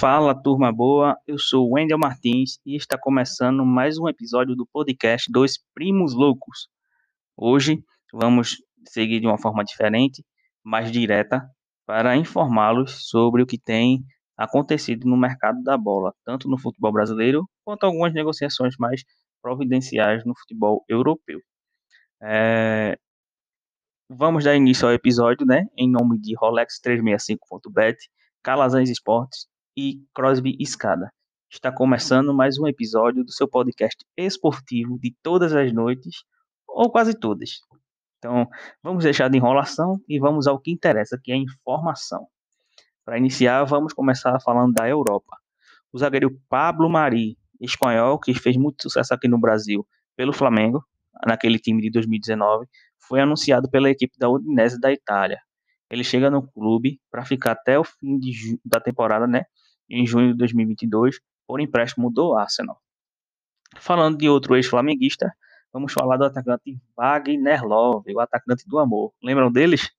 Fala, turma boa. Eu sou Wendel Martins e está começando mais um episódio do podcast Dois Primos Loucos. Hoje vamos seguir de uma forma diferente, mais direta, para informá-los sobre o que tem acontecido no mercado da bola, tanto no futebol brasileiro quanto algumas negociações mais providenciais no futebol europeu. É... Vamos dar início ao episódio, né? Em nome de Rolex365.bet, Calazans Esportes e Crosby Escada. Está começando mais um episódio do seu podcast esportivo de todas as noites, ou quase todas. Então, vamos deixar de enrolação e vamos ao que interessa, que é informação. Para iniciar, vamos começar falando da Europa. O zagueiro Pablo Mari, espanhol, que fez muito sucesso aqui no Brasil pelo Flamengo, naquele time de 2019, foi anunciado pela equipe da Udinese da Itália. Ele chega no clube para ficar até o fim de, da temporada, né, em junho de 2022, por empréstimo do Arsenal. Falando de outro ex-flamenguista, vamos falar do atacante Wagner Love, o atacante do amor. Lembram deles?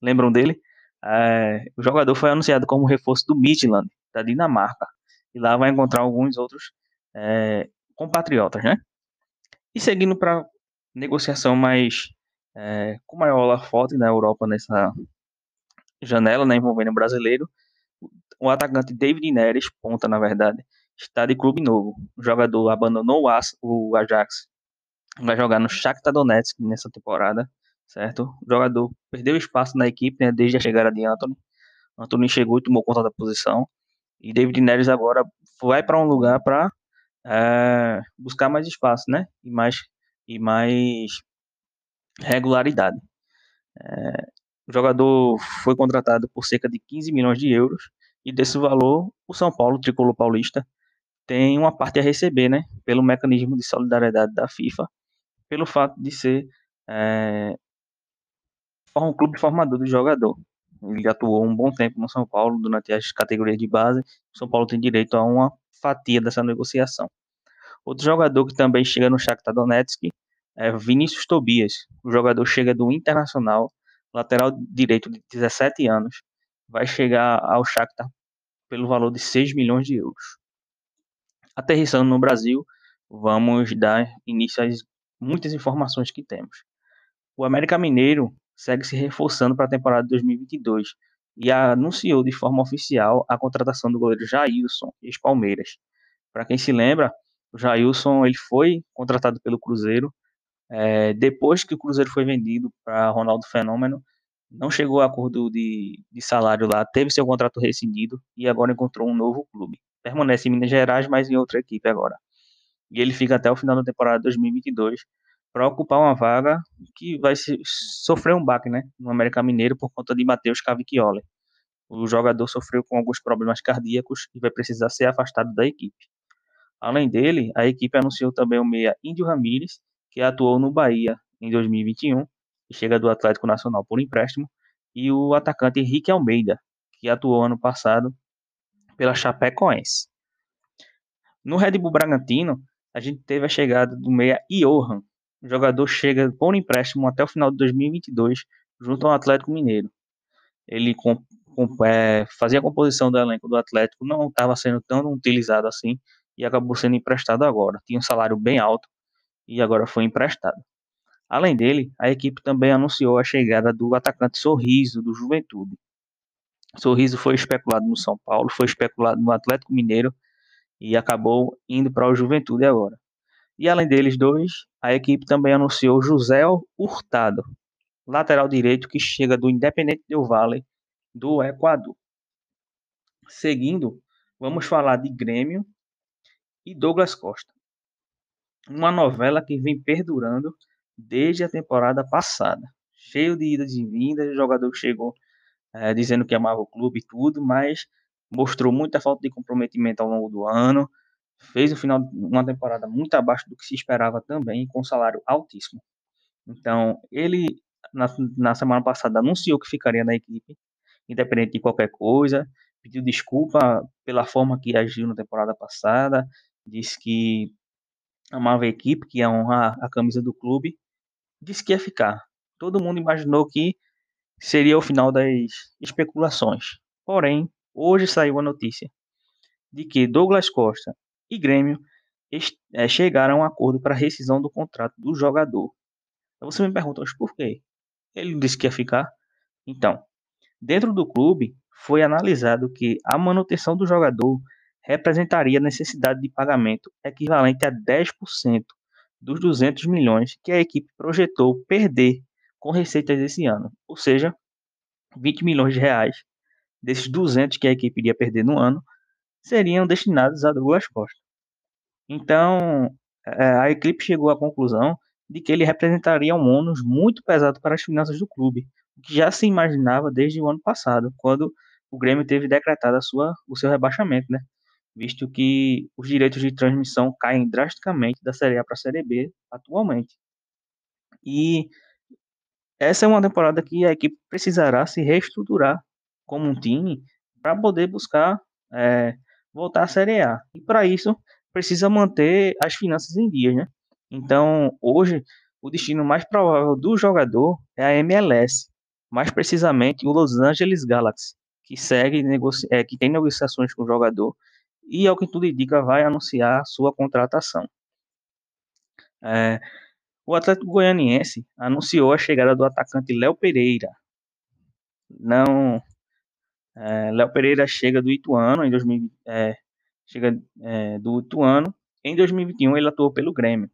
Lembram dele? É, o jogador foi anunciado como reforço do Midland, da Dinamarca. E lá vai encontrar alguns outros é, compatriotas, né? E seguindo para negociação mais é, com maior forte na Europa nessa janela, né, envolvendo o brasileiro, o atacante David Neres, ponta na verdade, está de clube novo. O jogador abandonou o Ajax, vai jogar no Shakhtar Donetsk nessa temporada, certo? O jogador perdeu espaço na equipe né, desde a chegada de Anthony. Anthony chegou e tomou conta da posição. E David Neres agora vai para um lugar para é, buscar mais espaço, né? E mais, e mais regularidade. É, o jogador foi contratado por cerca de 15 milhões de euros e desse valor o São Paulo, tricolor paulista, tem uma parte a receber, né? Pelo mecanismo de solidariedade da FIFA, pelo fato de ser é, um clube formador do jogador. Ele atuou um bom tempo no São Paulo durante as categorias de base. O São Paulo tem direito a uma fatia dessa negociação. Outro jogador que também chega no Shakhtar Donetsk é Vinícius Tobias. O jogador chega do Internacional, lateral direito de 17 anos, vai chegar ao Shakhtar pelo valor de 6 milhões de euros. Aterrissando no Brasil, vamos dar início às muitas informações que temos. O América Mineiro segue se reforçando para a temporada de 2022 e anunciou de forma oficial a contratação do goleiro Jailson, ex-Palmeiras. Para quem se lembra, o Jailson ele foi contratado pelo Cruzeiro é, depois que o Cruzeiro foi vendido para Ronaldo Fenômeno, não chegou a acordo de, de salário lá, teve seu contrato rescindido e agora encontrou um novo clube. Permanece em Minas Gerais, mas em outra equipe agora. E ele fica até o final da temporada 2022 para ocupar uma vaga que vai sofrer um baque, né, no América Mineiro por conta de Matheus Cavicchioli. O jogador sofreu com alguns problemas cardíacos e vai precisar ser afastado da equipe. Além dele, a equipe anunciou também o meia Índio Ramírez, que atuou no Bahia em 2021 e chega do Atlético Nacional por empréstimo, e o atacante Henrique Almeida, que atuou ano passado pela Chapecoense. No Red Bull Bragantino, a gente teve a chegada do meia Johan. O jogador chega por empréstimo até o final de 2022 junto ao Atlético Mineiro. Ele com, com, é, fazia a composição do elenco do Atlético, não estava sendo tão utilizado assim e acabou sendo emprestado agora. Tinha um salário bem alto e agora foi emprestado. Além dele, a equipe também anunciou a chegada do atacante Sorriso, do Juventude. Sorriso foi especulado no São Paulo, foi especulado no Atlético Mineiro e acabou indo para o Juventude agora. E além deles dois, a equipe também anunciou José Hurtado, lateral direito que chega do Independente Del Valle do Equador. Seguindo, vamos falar de Grêmio e Douglas Costa uma novela que vem perdurando desde a temporada passada. Cheio de idas e vindas, o jogador chegou é, dizendo que amava o clube e tudo, mas mostrou muita falta de comprometimento ao longo do ano. Fez um final, uma temporada muito abaixo do que se esperava também, com salário altíssimo. Então, ele, na, na semana passada, anunciou que ficaria na equipe, independente de qualquer coisa, pediu desculpa pela forma que agiu na temporada passada, disse que amava a equipe, que ia honrar a camisa do clube, disse que ia ficar. Todo mundo imaginou que seria o final das especulações. Porém, hoje saiu a notícia de que Douglas Costa e Grêmio é, chegaram a um acordo para rescisão do contrato do jogador. Então você me pergunta, mas por quê? Ele disse que ia ficar. Então, dentro do clube, foi analisado que a manutenção do jogador representaria necessidade de pagamento equivalente a 10% dos 200 milhões que a equipe projetou perder com receitas esse ano, ou seja, 20 milhões de reais desses 200 que a equipe iria perder no ano seriam destinados a Douglas Costa. Então, é, a equipe chegou à conclusão de que ele representaria um ônus muito pesado para as finanças do clube, o que já se imaginava desde o ano passado, quando o Grêmio teve decretado sua, o seu rebaixamento, né? Visto que os direitos de transmissão caem drasticamente da Série A para a Série B atualmente. E essa é uma temporada que a equipe precisará se reestruturar como um time para poder buscar é, voltar à Série A. E para isso precisa manter as finanças em dia, né? Então, hoje, o destino mais provável do jogador é a MLS, mais precisamente o Los Angeles Galaxy, que segue é, que tem negociações com o jogador e, ao que tudo indica, vai anunciar sua contratação. É, o Atlético Goianiense anunciou a chegada do atacante Léo Pereira. Não, é, Léo Pereira chega do Ituano em 2000, é, chega é, do Ituano. Em 2021 ele atuou pelo Grêmio.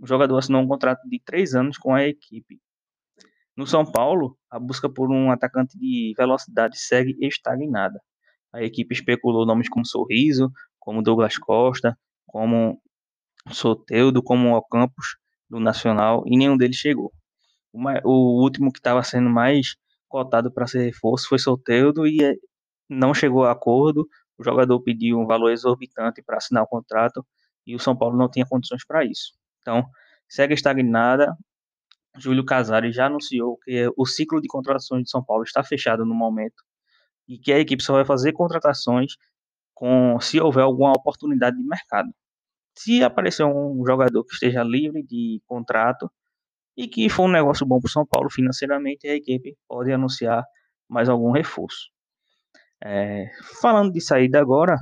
O jogador assinou um contrato de três anos com a equipe. No São Paulo, a busca por um atacante de velocidade segue estagnada. A equipe especulou nomes como Sorriso, como Douglas Costa, como Soteudo, como Ocampos do Nacional, e nenhum deles chegou. O, último que estava sendo mais cotado para ser reforço foi Soteudo e eh, não chegou a acordo. O jogador pediu um valor exorbitante para assinar o contrato e o São Paulo não tinha condições para isso. Então, segue estagnada. Júlio Casares já anunciou que o ciclo de contratações de São Paulo está fechado no momento e que a equipe só vai fazer contratações com se houver alguma oportunidade de mercado. Se aparecer um jogador que esteja livre de contrato e que for um negócio bom para o São Paulo financeiramente, a equipe pode anunciar mais algum reforço. É, falando de saída agora,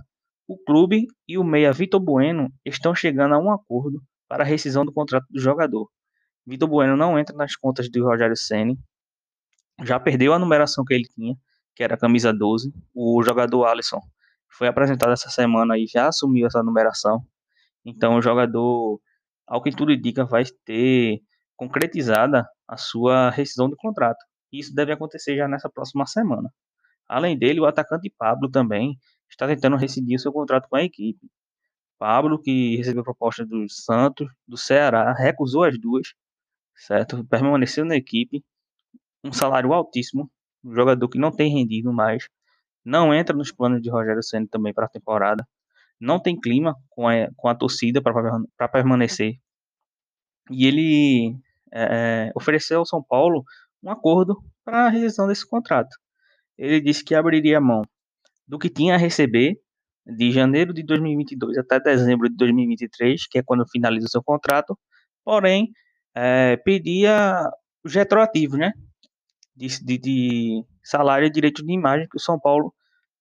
o clube e o meia Vitor Bueno estão chegando a um acordo para a rescisão do contrato do jogador. Vitor Bueno não entra nas contas do Rogério Ceni, já perdeu a numeração que ele tinha, que era a camisa 12. O jogador Alisson foi apresentado essa semana e já assumiu essa numeração. Então o jogador, ao que tudo indica, vai ter concretizada a sua rescisão do contrato. Isso deve acontecer já nessa próxima semana. Além dele, o atacante Pablo também está tentando rescindir seu contrato com a equipe. Pablo, que recebeu proposta do Santos, do Ceará, recusou as duas, certo? Permaneceu na equipe, um salário altíssimo, um jogador que não tem rendido mais, não entra nos planos de Rogério Senna também para a temporada, não tem clima com a, com a torcida para permanecer. E ele é, é, ofereceu ao São Paulo um acordo para a rescisão desse contrato. Ele disse que abriria mão do que tinha a receber de janeiro de 2022 até dezembro de 2023, que é quando finaliza o seu contrato, porém é, pedia os retroativos, né? De, de, de salário e direito de imagem que o São Paulo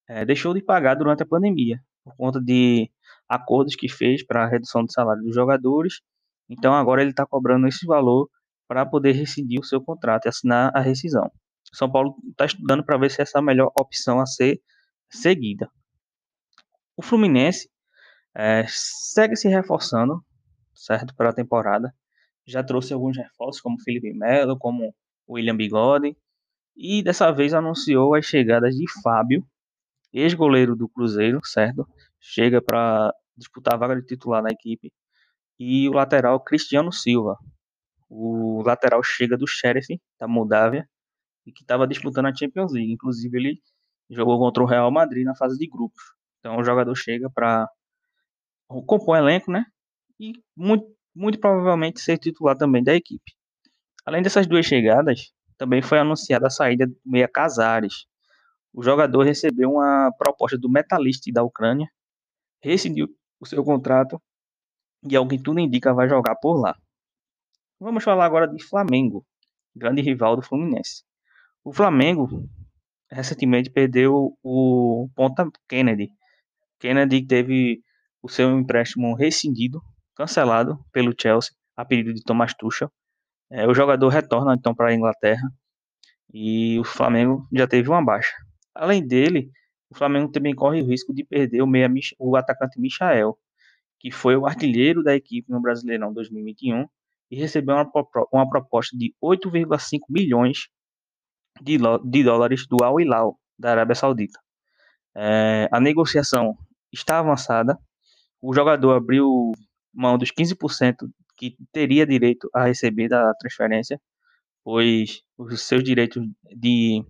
é, deixou de pagar durante a pandemia, por conta de acordos que fez para a redução do salário dos jogadores. Então agora ele está cobrando esse valor para poder rescindir o seu contrato e assinar a rescisão. O São Paulo está estudando para ver se essa é a melhor opção a ser seguida. O Fluminense é, segue se reforçando, certo, para a temporada. Já trouxe alguns reforços, como Felipe Melo, como William Bigode, e dessa vez anunciou as chegadas de Fábio, ex-goleiro do Cruzeiro, certo? Chega para disputar a vaga de titular na equipe. E o lateral Cristiano Silva. O lateral chega do Sheriff, da Moldávia, e que estava disputando a Champions League. Inclusive, ele jogou contra o Real Madrid na fase de grupos. Então, o jogador chega para compor o elenco, né? E muito, muito provavelmente ser titular também da equipe. Além dessas duas chegadas, também foi anunciada a saída do Meia Casares. O jogador recebeu uma proposta do Metalist da Ucrânia, rescindiu o seu contrato e, que tudo indica, vai jogar por lá. Vamos falar agora de Flamengo, grande rival do Fluminense. O Flamengo recentemente perdeu o Ponta Kennedy, Kennedy teve o seu empréstimo rescindido, cancelado pelo Chelsea a pedido de Thomas Tuchel. É, o jogador retorna então para a Inglaterra e o Flamengo já teve uma baixa. Além dele, o Flamengo também corre o risco de perder o, meia, o atacante Michael, que foi o artilheiro da equipe no Brasileirão 2021 e recebeu uma, uma proposta de 8,5 milhões de, de, dólares do Al Hilal, da Arábia Saudita. É, a negociação está avançada, o jogador abriu mão dos 15% que teria direito a receber da transferência, pois os seus direitos de,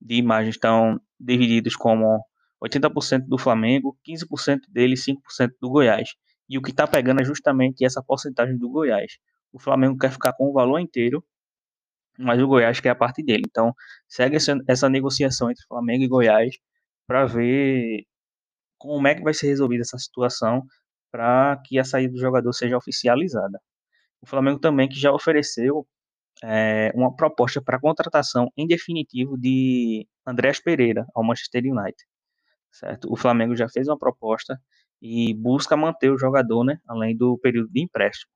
de imagem estão divididos como 80% do Flamengo, 15% dele e 5% do Goiás. E o que está pegando é justamente essa porcentagem do Goiás. O Flamengo quer ficar com o valor inteiro, mas o Goiás quer a parte dele. Então, segue essa negociação entre Flamengo e Goiás para ver como é que vai ser resolvida essa situação para que a saída do jogador seja oficializada. O Flamengo também que já ofereceu é, uma proposta para contratação em definitivo de Andrés Pereira ao Manchester United. Certo? O Flamengo já fez uma proposta e busca manter o jogador, né, além do período de empréstimo.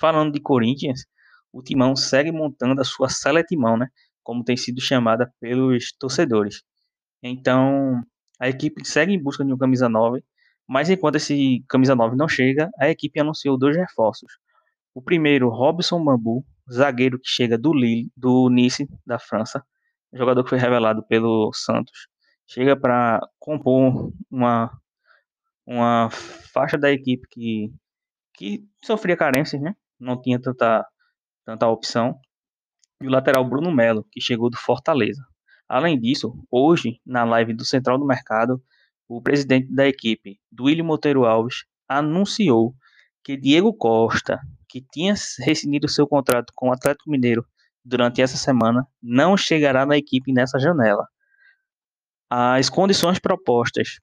Falando de Corinthians, o Timão segue montando a sua seletimão, né, como tem sido chamada pelos torcedores. Então, a equipe segue em busca de um camisa 9, mas enquanto esse camisa 9 não chega, a equipe anunciou dois reforços. O primeiro, Robson Bambu, zagueiro que chega do Lille, do Nice, da França, jogador que foi revelado pelo Santos, chega para compor uma, uma faixa da equipe que, que sofria carências, né? não tinha tanta, tanta opção. E o lateral Bruno Melo, que chegou do Fortaleza. Além disso, hoje, na live do Central do Mercado, o presidente da equipe, Duílio Monteiro Alves, anunciou que Diego Costa, que tinha rescindido seu contrato com o Atlético Mineiro durante essa semana, não chegará na equipe nessa janela. As condições propostas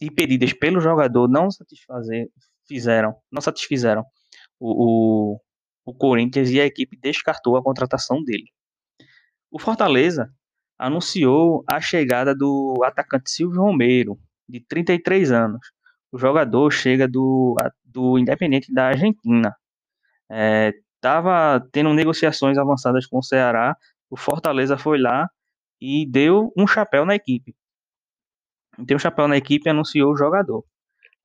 e pedidas pelo jogador não satisfazer, fizeram, não satisfizeram o, o, o Corinthians e a equipe descartou a contratação dele. O Fortaleza anunciou a chegada do atacante Silvio Romero, de 33 anos. O jogador chega do, do Independente da Argentina. Estava é, tendo negociações avançadas com o Ceará. O Fortaleza foi lá e deu um chapéu na equipe. Deu um chapéu na equipe e anunciou o jogador.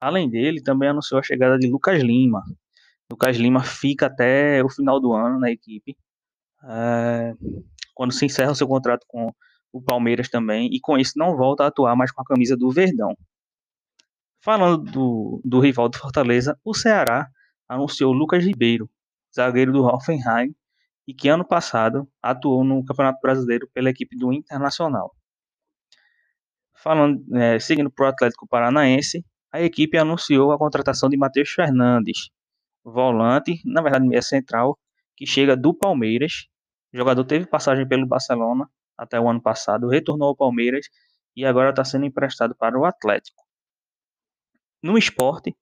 Além dele, também anunciou a chegada de Lucas Lima. Lucas Lima fica até o final do ano na equipe. É, quando se encerra o seu contrato com o Palmeiras também, e com isso não volta a atuar mais com a camisa do Verdão. Falando do, do rival do Fortaleza, o Ceará anunciou Lucas Ribeiro, zagueiro do Hoffenheim, e que ano passado atuou no Campeonato Brasileiro pela equipe do Internacional. Falando, é, seguindo para o Atlético Paranaense, a equipe anunciou a contratação de Matheus Fernandes, volante, na verdade meia central, que chega do Palmeiras o jogador teve passagem pelo Barcelona até o ano passado, retornou ao Palmeiras e agora está sendo emprestado para o Atlético. No esporte,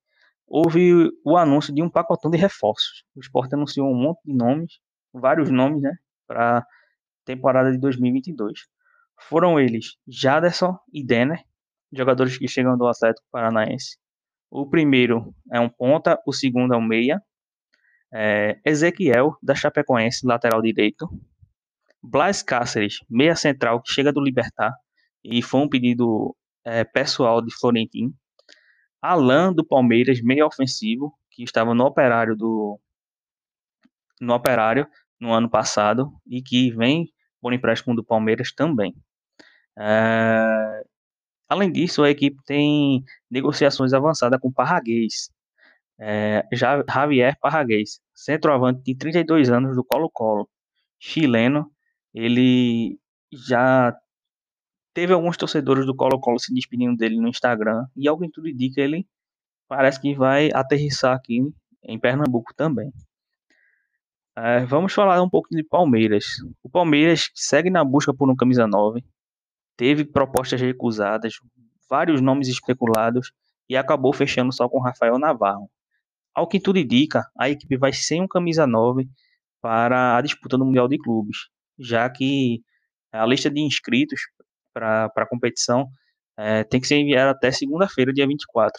houve o anúncio de um pacotão de reforços. O esporte anunciou um monte de nomes, vários nomes, né, para a temporada de 2022. Foram eles Jaderson e Denner, jogadores que chegam do Atlético Paranaense. O primeiro é um ponta, o segundo é um meia, é, Ezequiel, da Chapecoense, lateral direito. Blas Cáceres, meia central, que chega do Libertar, e foi um pedido é, pessoal de Florentino. Alan, do Palmeiras, meia ofensivo, que estava no operário do no operário no ano passado e que vem por empréstimo do Palmeiras também. É, além disso, a equipe tem negociações avançadas com Parraguês, é, Javier Parraguês, centroavante de 32 anos do Colo-Colo, chileno, ele já teve alguns torcedores do Colo-Colo se despedindo dele no Instagram e algo em tudo indica ele parece que vai aterrissar aqui em Pernambuco também. É, vamos falar um pouco de Palmeiras. O Palmeiras segue na busca por um camisa 9, teve propostas recusadas, vários nomes especulados e acabou fechando só com Rafael Navarro. Ao que tudo indica, a equipe vai sem um camisa 9 para a disputa do Mundial de Clubes, já que a lista de inscritos para a competição é, tem que ser enviado até segunda-feira, dia 24.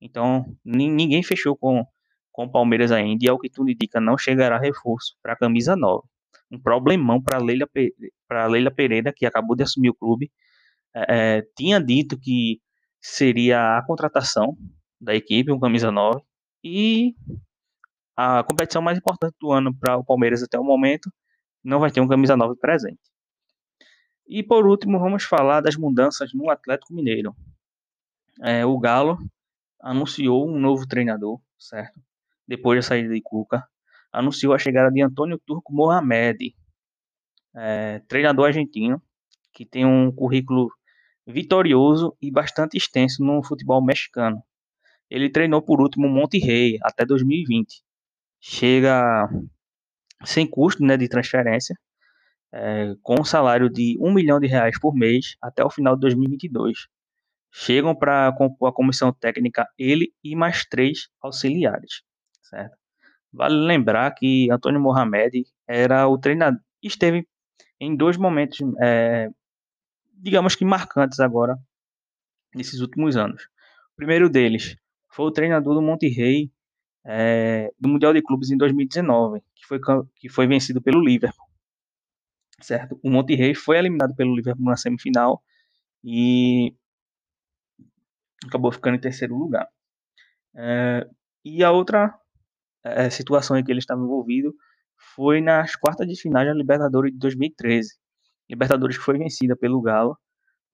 Então, ninguém fechou com, com o Palmeiras ainda, e ao que tudo indica, não chegará reforço para a camisa nova. Um problemão para Leila, Leila Pereira, que acabou de assumir o clube. É, tinha dito que seria a contratação da equipe, um camisa 9, e a competição mais importante do ano para o Palmeiras até o momento não vai ter um camisa 9 presente. E por último, vamos falar das mudanças no Atlético Mineiro. É, o Galo anunciou um novo treinador, certo? Depois da saída de Cuca, anunciou a chegada de Antônio Turco Mohamed, é, treinador argentino, que tem um currículo vitorioso e bastante extenso no futebol mexicano. Ele treinou por último Monte Rey até 2020. Chega sem custo né, de transferência, é, com um salário de um milhão de reais por mês até o final de 2022. Chegam para compor a comissão técnica ele e mais três auxiliares, certo? Vale lembrar que Antônio Mohamed era o treinador, esteve em dois momentos, é, digamos que marcantes agora, nesses últimos anos. O primeiro deles foi o treinador do Monte Rey é, do Mundial de Clubes em 2019, que foi, que foi vencido pelo Liverpool. Certo? O Monte Rey foi eliminado pelo Liverpool na semifinal e acabou ficando em terceiro lugar. É, e a outra é, situação em que ele estava envolvido foi nas quartas de final da Libertadores de 2013. Libertadores que foi vencida pelo Galo.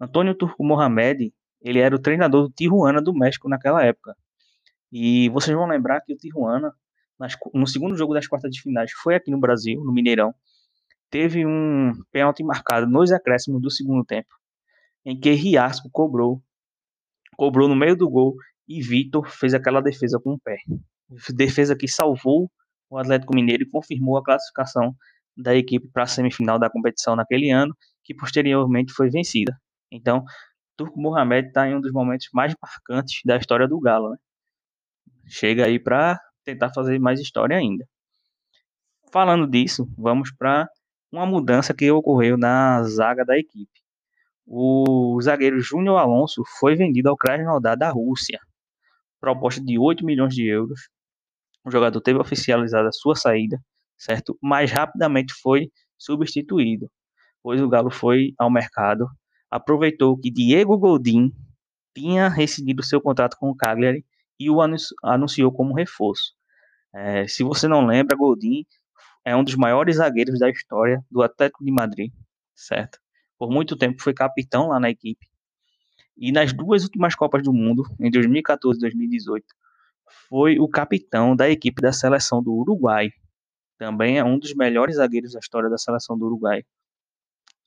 Antônio Turco Mohamed, ele era o treinador do Tijuana do México naquela época. E vocês vão lembrar que o Tijuana, nas, no segundo jogo das quartas de finais, foi aqui no Brasil, no Mineirão. Teve um pênalti marcado nos acréscimos do segundo tempo, em que Riasco cobrou, cobrou no meio do gol e Vitor fez aquela defesa com o pé. Defesa que salvou o Atlético Mineiro e confirmou a classificação da equipe para a semifinal da competição naquele ano, que posteriormente foi vencida. Então, Turco Mohamed está em um dos momentos mais marcantes da história do Galo. Né? Chega aí para tentar fazer mais história ainda. Falando disso, vamos para uma mudança que ocorreu na zaga da equipe. O zagueiro Júnior Alonso foi vendido ao Krasnodar da Rússia, proposta de 8 milhões de euros. O jogador teve oficializada a sua saída, certo? Mas rapidamente foi substituído, pois o Galo foi ao mercado, aproveitou que Diego Godin tinha rescindido seu contrato com o Cagliari e o anunciou como reforço. É, se você não lembra, Godin é um dos maiores zagueiros da história do Atlético de Madrid, certo? Por muito tempo foi capitão lá na equipe. E nas duas últimas Copas do Mundo, em 2014 e 2018, foi o capitão da equipe da seleção do Uruguai. Também é um dos melhores zagueiros da história da seleção do Uruguai.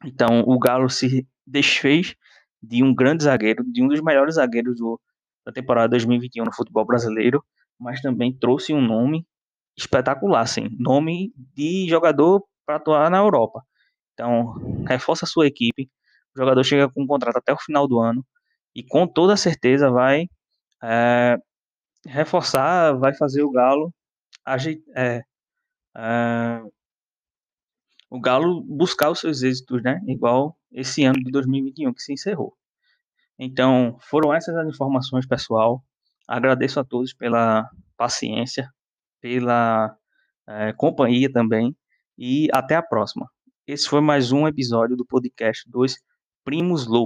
Então, o Galo se desfez de um grande zagueiro, de um dos melhores zagueiros do, da temporada 2021 no futebol brasileiro, mas também trouxe um nome espetacular, sim, nome de jogador para atuar na Europa. Então, reforça a sua equipe, o jogador chega com um contrato até o final do ano e com toda certeza vai é, reforçar, vai fazer o Galo é, é, o Galo buscar os seus êxitos, né? Igual esse ano de 2021 que se encerrou. Então, foram essas as informações, pessoal. Agradeço a todos pela paciência, pela é, companhia também. E até a próxima. Esse foi mais um episódio do podcast dos Primos Loucos.